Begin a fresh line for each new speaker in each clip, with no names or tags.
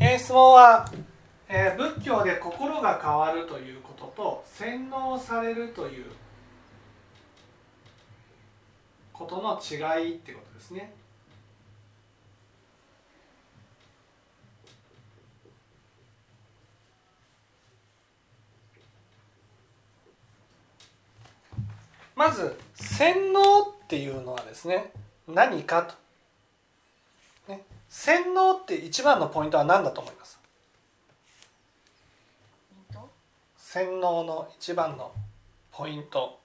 えー、質問は、えー、仏教で心が変わるということと洗脳されるということの違いってことですね。まず洗脳っていうのはですね何かと、ね、洗脳って一番のポイントは何だと思います？洗脳の一番のポイント。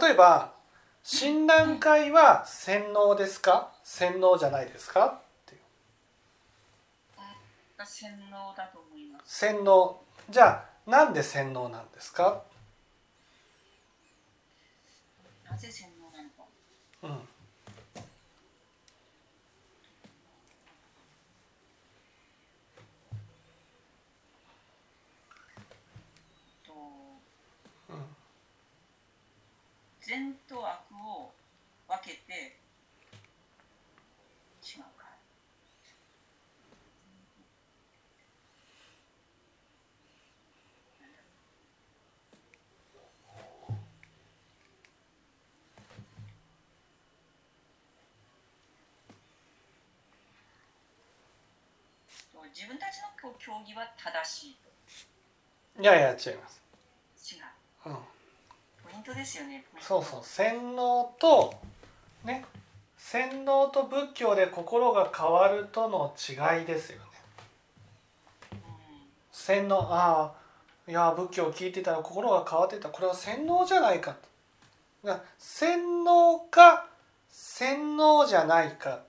例えば診断会は洗脳ですか？洗脳じゃないですか？
洗脳だと思います。
洗脳。じゃあなんで洗脳なんですか？
なぜ洗脳なのか。うん。善と悪を分けて違うか自分たちの競技は正しい
いやいや違います。
違う、うん、ポイントですよね
そうそう洗脳とね洗脳と仏教で心が変わるとの違いですよね、うん、洗脳ああいや仏教を聞いてたら心が変わってた。これは洗脳じゃないかと洗脳か洗脳じゃないか。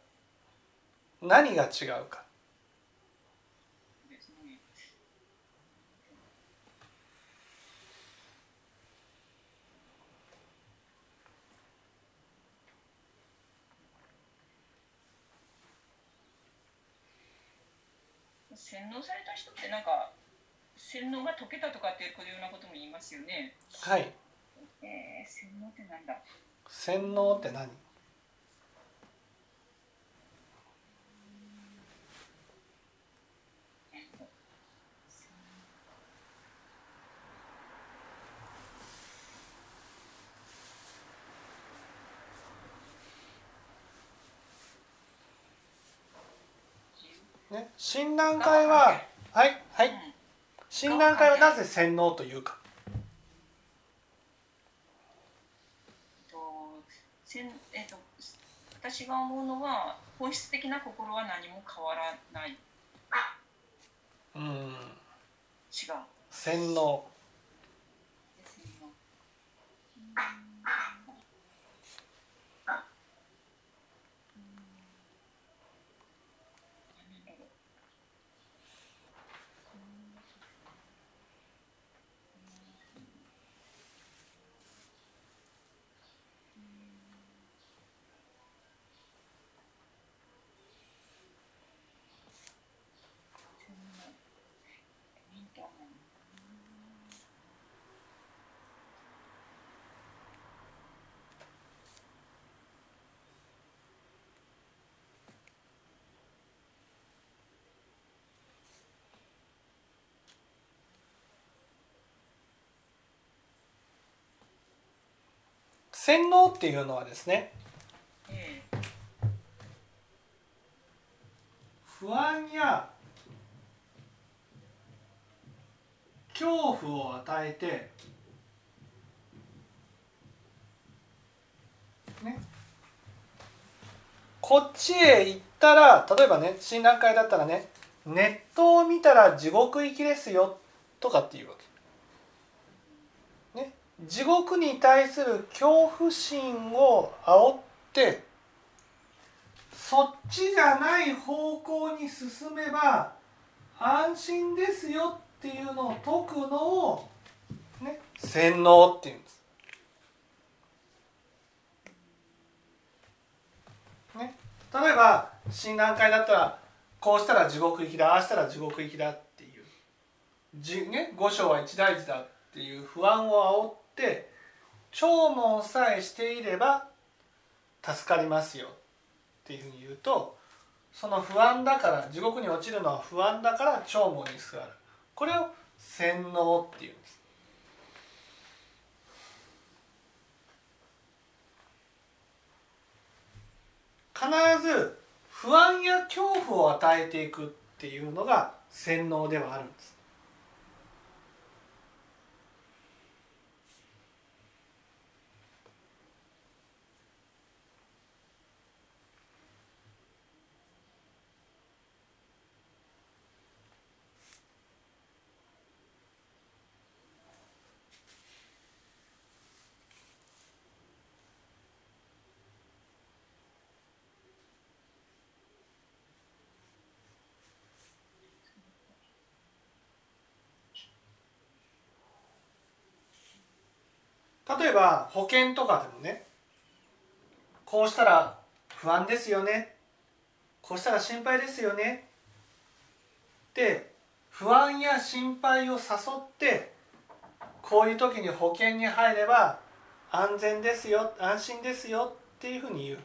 何が違うか
洗脳された人ってなんか洗脳が解けたとかっていうようなことも言いますよね。
はい。
えー、洗脳ってなんだ？
洗脳って何？ね、診断会ははいはい。診断会はなぜ洗脳というか。
せん、えーと、私が思うのは本質的な心は何も変わらない。
うん。違う。
洗
脳洗脳っていうのはですね、不安や恐怖を与えてねこっちへ行ったら例えばね診断会だったらねネットを見たら地獄行きですよとかっていうわけ。地獄に対する恐怖心を煽ってそっちじゃない方向に進めば安心ですよっていうのを解くのを、ね、洗脳っていうんです。ね、例えば診断会だったらこうしたら地獄行きだああしたら地獄行きだっていうじ、ね、五章は一大事だっていう不安を煽って聴聞さえしていれば助かりますよっていうふうに言うとその不安だから地獄に落ちるのは不安だから聴聞にすがる。これを洗脳っていうんです。必ず不安や恐怖を与えていくっていうのが洗脳ではあるんです。例えば保険とかでもねこうしたら不安ですよね。こうしたら心配ですよね。って不安や心配を誘ってこういう時に保険に入れば安全ですよ安心ですよっていうふうに言う。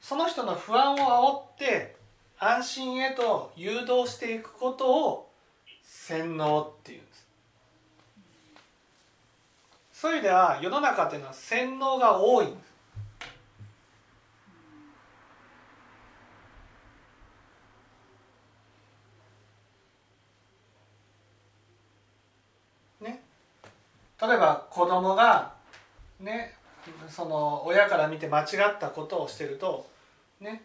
その人の不安を煽って安心へと誘導していくことを洗脳っていう。そういう意味では世の中っていうのは洗脳が多い。ね、例えば子供がねその親から見て間違ったことをしてるとね。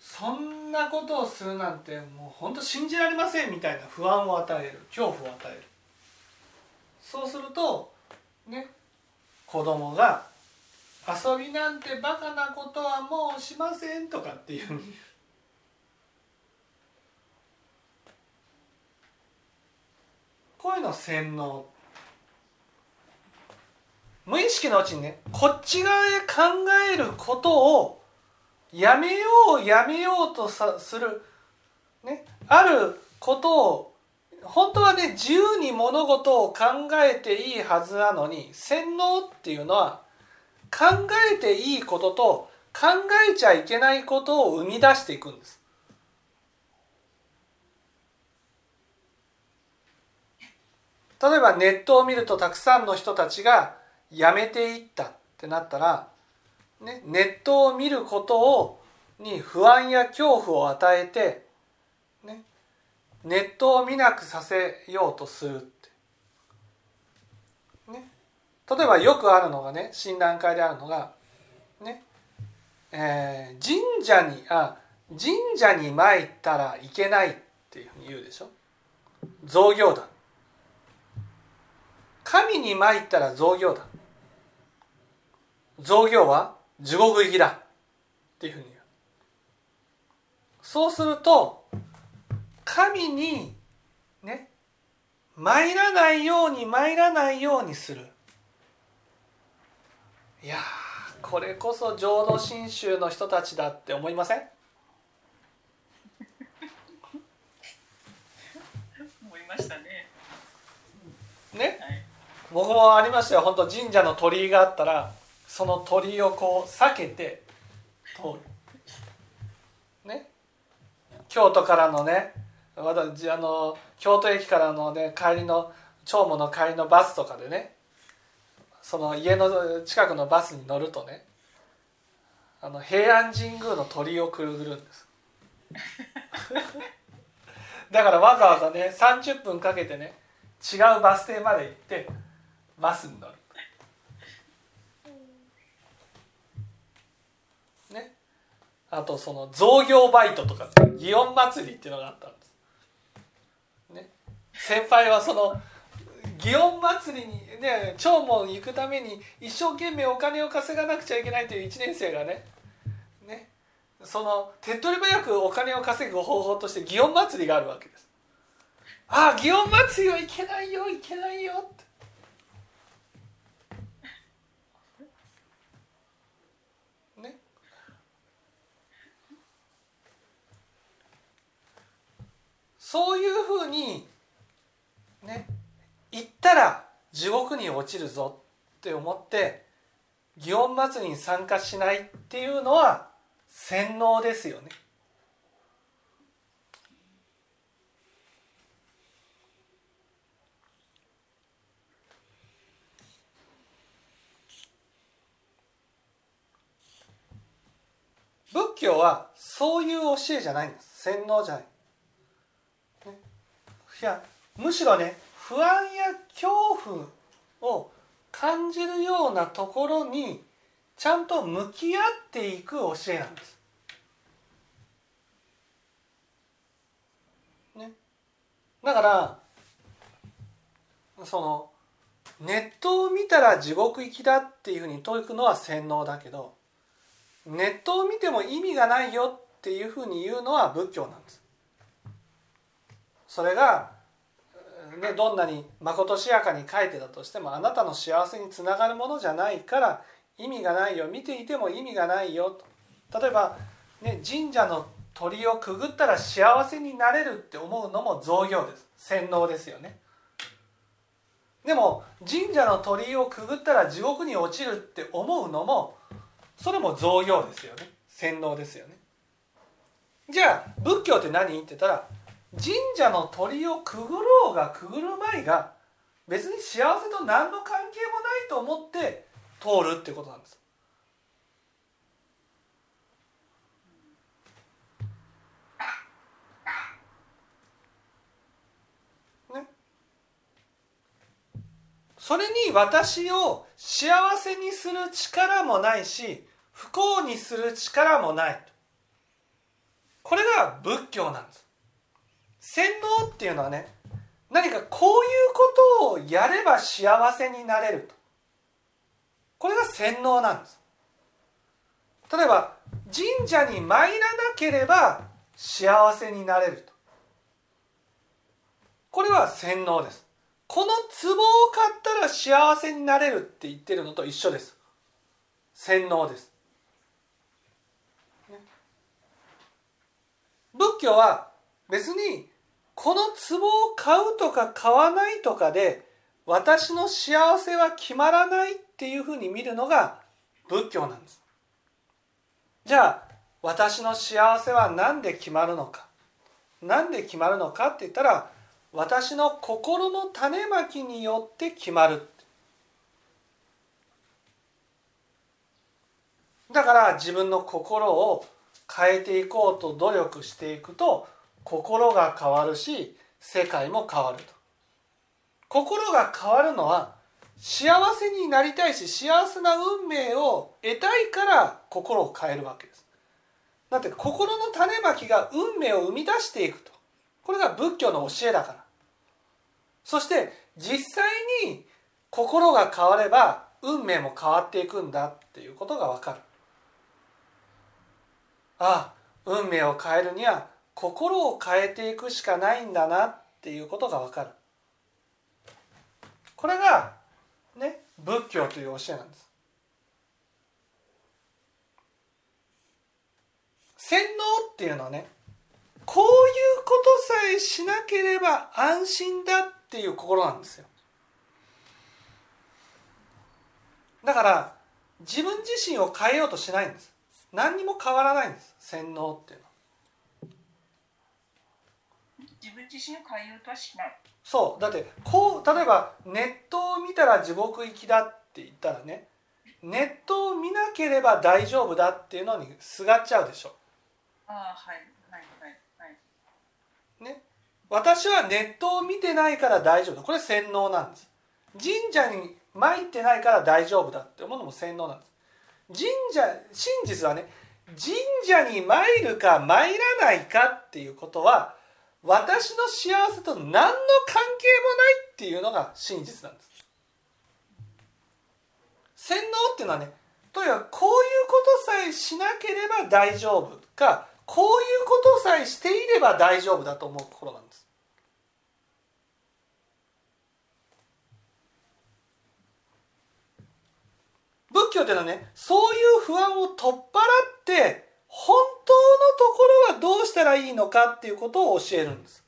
そんなことをするなんてもう本当信じられませんみたいな不安を与える恐怖を与える。そうするとね。子供が「遊びなんてバカなことはもうしません」とかっていう。こういうの洗脳。無意識のうちにねこっち側へ考えることをやめようやめようとさする、ね、あることを本当はね自由に物事を考えていいはずなのに洗脳っていうのは考えていいことと考えちゃいけないことを生み出していくんです。例えばネットを見るとたくさんの人たちがやめていったってなったら、ね、ネットを見ることをに不安や恐怖を与えてネットを見なくさせようとするって、ね、例えばよくあるのがね診断会であるのがね。えー、神社にあ神社に参ったらいけないっていうふうに言うでしょ。造業だ神に参ったら造業だ造業は地獄行きだっていうふうに言う。そうすると神にね参らないように参らないようにする。いやこれこそ浄土真宗の人たちだって思いません？
思いましたね。
ね、はい、僕もありましたよ。本当神社の鳥居があったらその鳥居をこう避けて通るね？京都からのね私あの京都駅からのね帰りの長毛の帰りのバスとかでねその家の近くのバスに乗るとねあの平安神宮の鳥居をくるぐるんです。だからわざわざね30分かけてね違うバス停まで行ってバスに乗る。ね。あとその造業バイトとか祇園祭りっていうのがあったんです先輩はその祇園祭りにね長門行くために一生懸命お金を稼がなくちゃいけないという1年生がねねその手っ取り早くお金を稼ぐ方法として祇園祭りがあるわけです。ああ祇園祭りはいけないよいけないよって。そういうふうにね行ったら地獄に落ちるぞって思って祇園祭りに参加しないっていうのは洗脳ですよね。仏教はそういう教えじゃないんです洗脳じゃない。いやむしろね不安や恐怖を感じるようなところにちゃんと向き合っていく教えなんです。ね、だからそのネットを見たら地獄行きだっていうふうに説くのは洗脳だけどネットを見ても意味がないよっていうふうに言うのは仏教なんです。それが、ね、どんなにまことしやかに書いてたとしてもあなたの幸せにつながるものじゃないから意味がないよ見ていても意味がないよ。と例えば、ね、神社の鳥をくぐったら幸せになれるって思うのも造業です。洗脳ですよね。でも神社の鳥居をくぐったら地獄に落ちるって思うのもそれも造業ですよね。洗脳ですよね。じゃあ仏教って何？って言ったら神社の鳥をくぐろうがくぐるまいが別に幸せと何の関係もないと思って通るっていうことなんです。ね、それに私を幸せにする力もないし不幸にする力もないこれが仏教なんです。洗脳っていうのはね何かこういうことをやれば幸せになれると。これが洗脳なんです。例えば神社に参らなければ幸せになれると。これは洗脳です。この壺を買ったら幸せになれるって言ってるのと一緒です。洗脳です。仏教は別にこの壺を買うとか買わないとかで私の幸せは決まらないっていうふうに見るのが仏教なんです。じゃあ私の幸せは何で決まるのか。何で決まるのかって言ったら私の心の種まきによって決まる。だから自分の心を変えていこうと努力していくと心が変わるし世界も変わると。心が変わるのは幸せになりたいし幸せな運命を得たいから心を変えるわけです。だって心の種まきが運命を生み出していくと。これが仏教の教えだから。そして実際に心が変われば運命も変わっていくんだっていうことが分かる。ああ運命を変えるには心を変えていくしかないんだなっていうことが分かる。これがね仏教という教えなんです。洗脳っていうのはねこういうことさえしなければ安心だっていう心なんですよ。だから自分自身を変えようとしないんです。何にも変わらないんです。洗脳っていうのは
自分自身を変えようとはしない。
そう。だってこう例えばネットを見たら地獄行きだって言ったらねネットを見なければ大丈夫だっていうのにすがっちゃうでしょ。
ああはいはいはいはい。
ね。私はネットを見てないから大丈夫だ。これ洗脳なんです。神社に参ってないから大丈夫だって思うのも洗脳なんです。神社真実はね神社に参るか参らないかっていうことは私の幸せと何の関係もないっていうのが真実なんです。洗脳っていうのはねとにかくこういうことさえしなければ大丈夫かこういうことさえしていれば大丈夫だと思う心なんです。仏教っていうのはねそういう不安を取っ払って本当のところはどうしたらいいのかっていうことを教えるんです。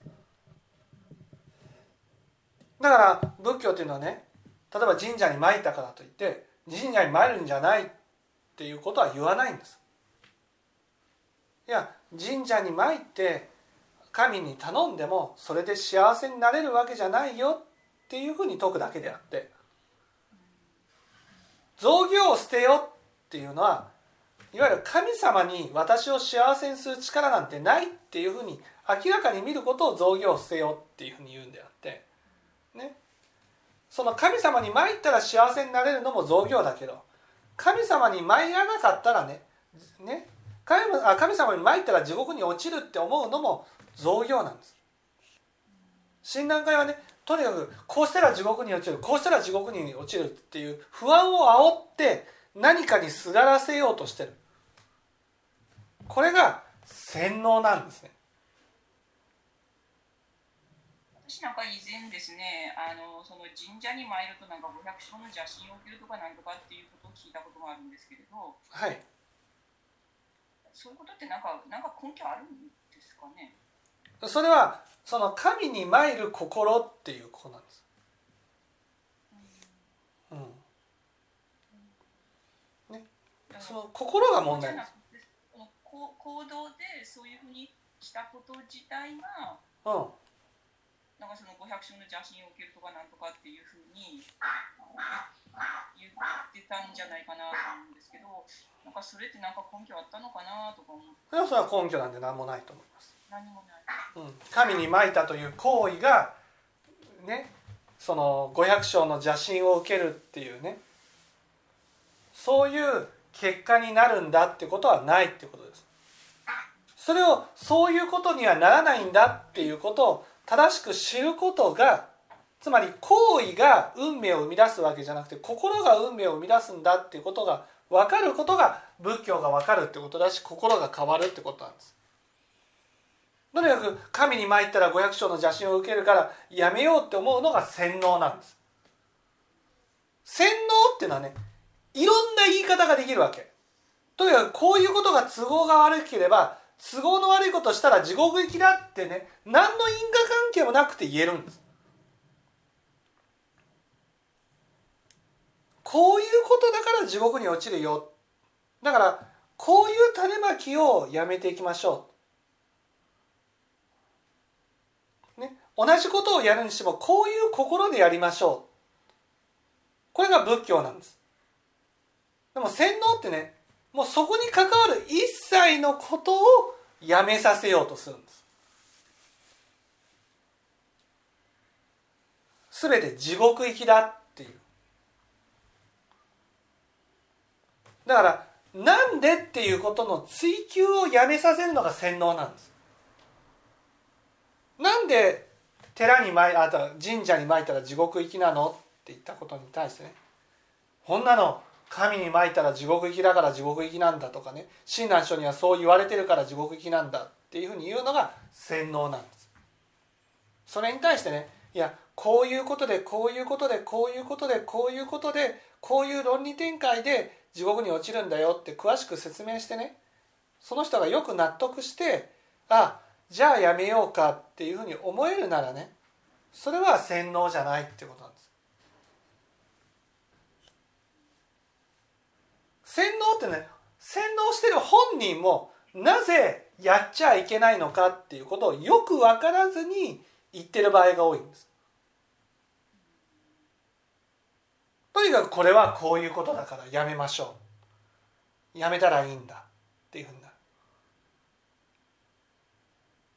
だから仏教っていうのはね例えば神社に参ったからといって神社に参るんじゃないっていうことは言わないんです。いや神社に参って神に頼んでもそれで幸せになれるわけじゃないよっていうふうに説くだけであって造業を捨てよっていうのはいわゆる神様に私を幸せにする力なんてないっていうふうに明らかに見ることを造業を捨てよっていうふうに言うんであってね。その神様に参ったら幸せになれるのも造業だけど神様に参らなかったらねね。神あ神様に参ったら地獄に落ちるって思うのも造業なんです。診断会はねとにかくこうしたら地獄に落ちるこうしたら地獄に落ちるっていう不安を煽って何かにすがらせようとしてる。これが洗脳なんですね
私なんか以前ですねあのその神社に参るとなんか500姓の邪神を受けるとかなんとかっていうことを聞いたことがあるんですけれど
はい
そういうことってなんかなんか根拠あるんですかね？
それはその神に参る心っていうことなんです。うん。ね、その心が問題です。
行動でそういうふうにしたこと自体が、
うん。
なんかその500種の邪神を受けるとかなんとかっていうふうに言ってたんじゃないかなと思うんですけど、なんかそれってなんか根拠あったのかなとか思って。それ
は根拠なんて何もないと思います。
何もない。
うん、神にまいたという行為がねその500章の邪神を受けるっていうねそういう結果になるんだってことはないってことです。それをそういうことにはならないんだっていうことを正しく知ることがつまり行為が運命を生み出すわけじゃなくて心が運命を生み出すんだっていうことが分かることが仏教が分かるってことだし心が変わるってことなんです。とにかく神に参ったら500章の邪神を受けるからやめようって思うのが洗脳なんです。洗脳っていうのはねいろんな言い方ができるわけ。とにかくこういうことが都合が悪ければ都合の悪いことしたら地獄行きだってね何の因果関係もなくて言えるんです。こういうことだから地獄に落ちるよ。だからこういう種まきをやめていきましょう。ね同じことをやるにしてもこういう心でやりましょう。これが仏教なんです。でも洗脳ってねもうそこに関わる一切のことをやめさせようとするんです。全て地獄行きだっていう。だからなんでっていうことの追求をやめさせるのが洗脳なんです。なんで寺に参あと神社に参ったら地獄行きなのって言ったことに対してねこんなの神に参ったら地獄行きだから地獄行きなんだとかね。親鸞書にはそう言われてるから地獄行きなんだっていうふうに言うのが洗脳なんです。それに対してねいやこういうことでこういうことでこういうことでこういうことでこういう論理展開で地獄に落ちるんだよって詳しく説明してねその人がよく納得してあじゃあやめようかっていうふうに思えるならねそれは洗脳じゃないってことなんです洗脳ってね洗脳してる本人もなぜやっちゃいけないのかっていうことをよく分からずに言ってる場合が多いんです。とにかくこれはこういうことだからやめましょう。やめたらいいんだっていうふうになる。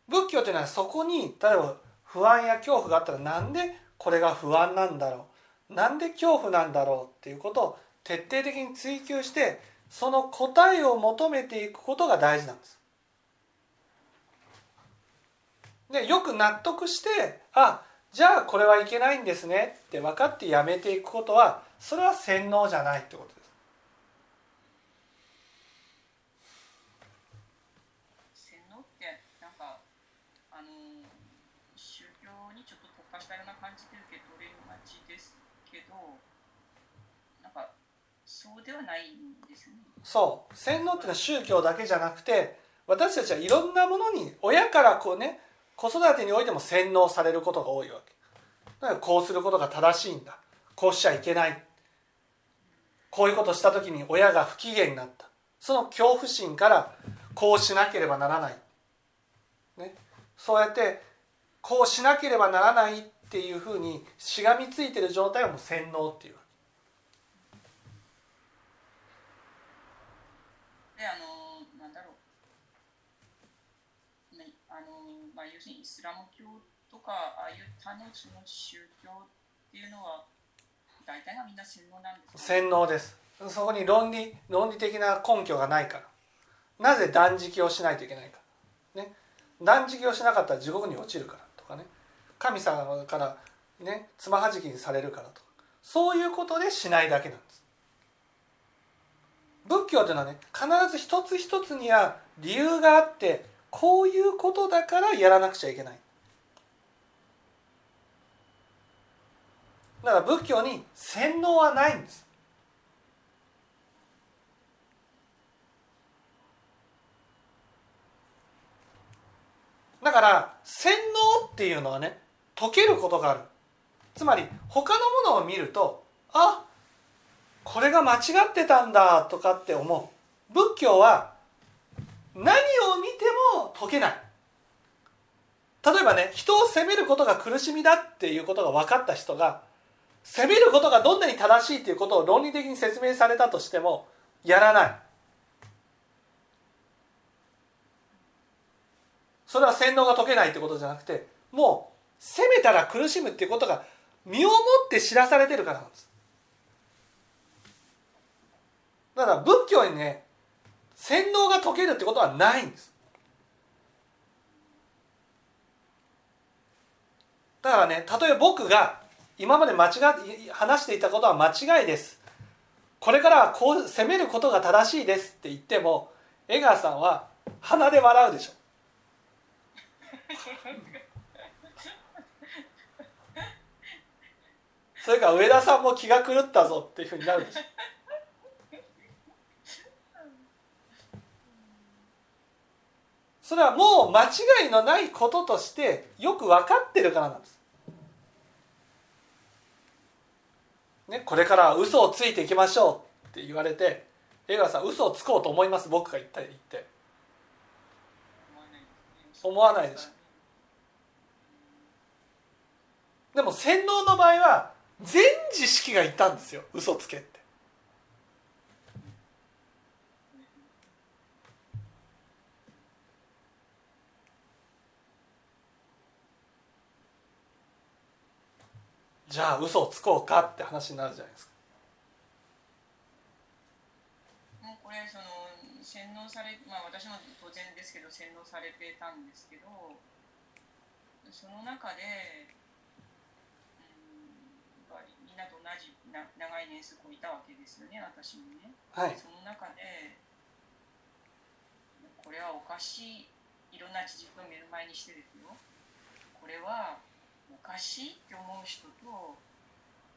仏教っていうのはそこに例えば不安や恐怖があったらなんでこれが不安なんだろう？なんで恐怖なんだろうっていうことを徹底的に追求してその答えを求めていくことが大事なんです。でよく納得してあじゃあこれはいけないんですねって分かってやめていくことはそれは洗脳じゃないってことです。
感じてるそうではないんですね。
そう。洗脳っていうのは宗教だけじゃなくて私たちはいろんなものに親からこうね子育てにおいても洗脳されることが多いわけ。だからこうすることが正しいんだ。こうしちゃいけない。こういうことした時に親が不機嫌になった。その恐怖心からこうしなければならない、ね、そうやってこうしなければならないっていうふうにしがみついてる状態をもう洗脳っていうわけ。
であのなんだろう、ね、あのまあ要するにイスラム教とかああいう他のその宗教っていうのは大体がみんな洗脳なんです、
ね、洗脳です。そこに論理論理的な根拠がないから。なぜ断食をしないといけないか、ね、断食をしなかったら地獄に落ちるからとかね。神様からねつまはじきにされるからとか。そういうことでしないだけなんです。仏教というのはね必ず一つ一つには理由があってこういうことだからやらなくちゃいけない。だから仏教に洗脳はないんです。だから洗脳っていうのはね解けることがある。つまり他のものを見るとあこれが間違ってたんだとかって思う。仏教は何を見ても解けない。例えばね人を責めることが苦しみだっていうことが分かった人が責めることがどんなに正しいっていうことを論理的に説明されたとしてもやらない。それは洗脳が解けないってことじゃなくてもう責めたら苦しむっていうことが身をもって知らされてるからなんです。だ仏教にね洗脳が解けるってことはないんです。だからねたとえ僕が今まで間違話していたことは間違いです。これからはこう責めることが正しいですって言っても江川さんは鼻で笑うでしょ。それから上田さんも気が狂ったぞっていうふうになるでしょ。それはもう間違いのないこととしてよく分かってるからなんです。ね、これから嘘をついていきましょうって言われて江川さん嘘をつこうと思います？僕が言った言って。思わないでしょでも洗脳の場合は全知識が言ったんですよ。嘘つけって。じゃあ嘘をつこうかって話になるじゃないですか。
もうこれその洗脳されまあ私も当然ですけど洗脳されてたんですけどその中で、うん、みんなと同じな長い年数こういたわけですよね私もね。
はい、
その中でこれはおかしいいろんな事実を目の前にしてですよこれはおかしいって思う人と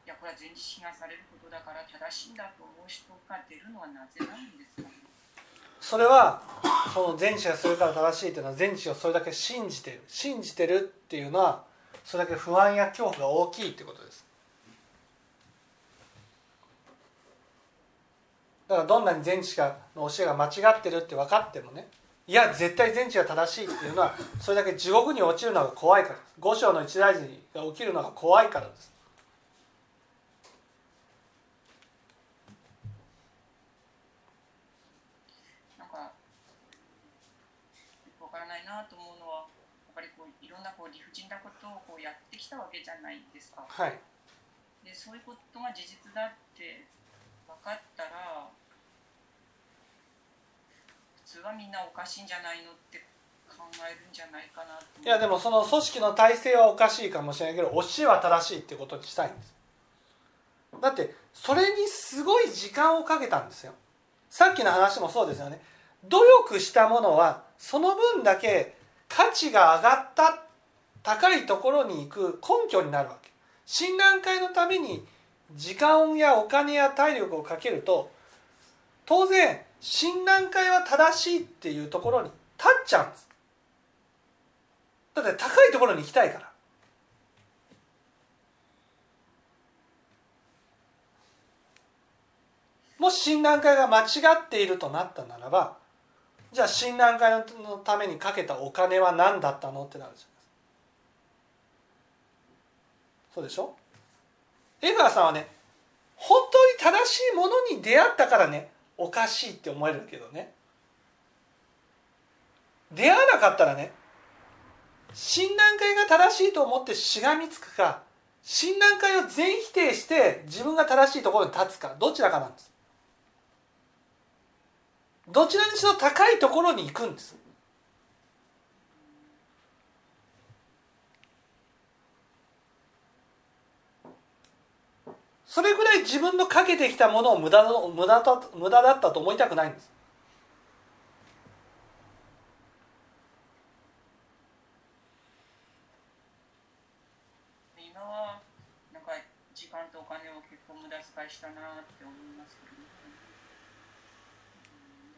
いやこれは全知識がされることだから正しいんだと思う人が出るのはなぜなんですか、ね、
それはその全知がするから正しいっていうのは全知をそれだけ信じてる信じてるっていうのはそれだけ不安や恐怖が大きいってことです。だからどんなに全知がの教えが間違ってるって分かってもねいや絶対全知が正しいっていうのはそれだけ地獄に落ちるのが怖いから。五章の一大事が起きるのが怖いからです。
なんかよくわからないなと思うのはやっぱりこういろんなこう理不尽なことをこうやってきたわけじゃないですか。
はい。
でそういうことが事実だって分かったら普通はみんなおかしいんじゃないのって考えるんじゃないかない
やでもその組織の体制はおかしいかもしれないけど教えは正しいってことにしたいんです。だってそれにすごい時間をかけたんですよ。さっきの話もそうですよね。努力したものはその分だけ価値が上がった高いところに行く根拠になるわけ。診断会のために時間やお金や体力をかけると当然診断会は正しいっていうところに立っちゃうんです。だって高いところに行きたいから。もし診断会が間違っているとなったならばじゃあ診断会のためにかけたお金は何だったのってなるじゃないですか。そうでしょ？江川さんはね本当に正しいものに出会ったからねおかしいって思えるけどね。出会わなかったらね診断会が正しいと思ってしがみつくか診断会を全否定して自分が正しいところに立つかどちらかなんです。どちらにしろ高いところに行くんです。それぐらい自分のかけてきたものを無駄の無駄だ無駄だったと思いたくないんです。
今はなんか時間とお金を結構無駄遣いしたなって思いますけど、ね、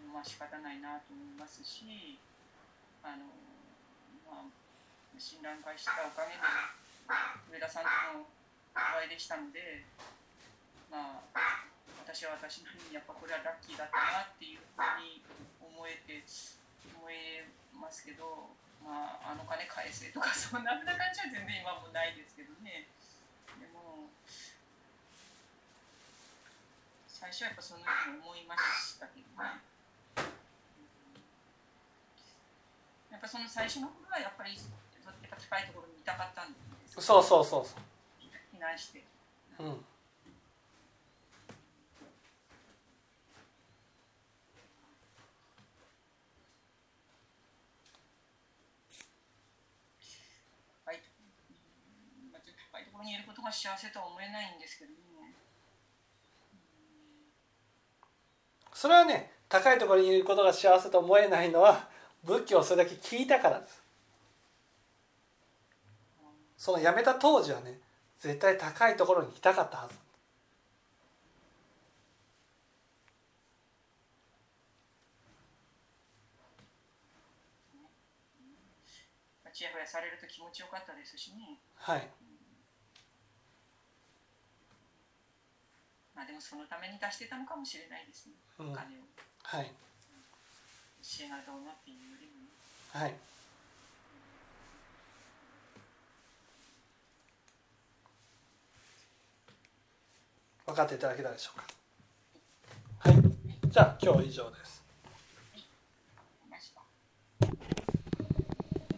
うん、まあ仕方ないなと思いますしあの、まあ、診断会したおかげで上田さんとのお会いでしたのでまあ私は私なりにやっぱこれはラッキーだったなっていうふうに思えて思えますけどまあ、あの金返せとかそんなふうな感じは全然今もないですけどね。でも最初はやっぱそのように思いましたけどね。やっぱその最初の頃はやっぱりやっぱ高いところにいたかったんです
そうそうそうそう。
避難して。
うん
高いうんまあ高いところにいることが幸せとは思えないんですけどね。
それはね高いところにいることが幸せと思えないのは仏教をそれだけ聞いたからです。その辞めた当時はね絶対高いところにいたかったはず。
まあちやほやされると気持ちよかったですしね。
はい
まあでもそのために出してたのかもしれないですね、
うん。
お金を。
はい。
教えがどうのっていうよりも。ね
はい。分かっていただけたでしょうか。はい。じゃあ今日は以上です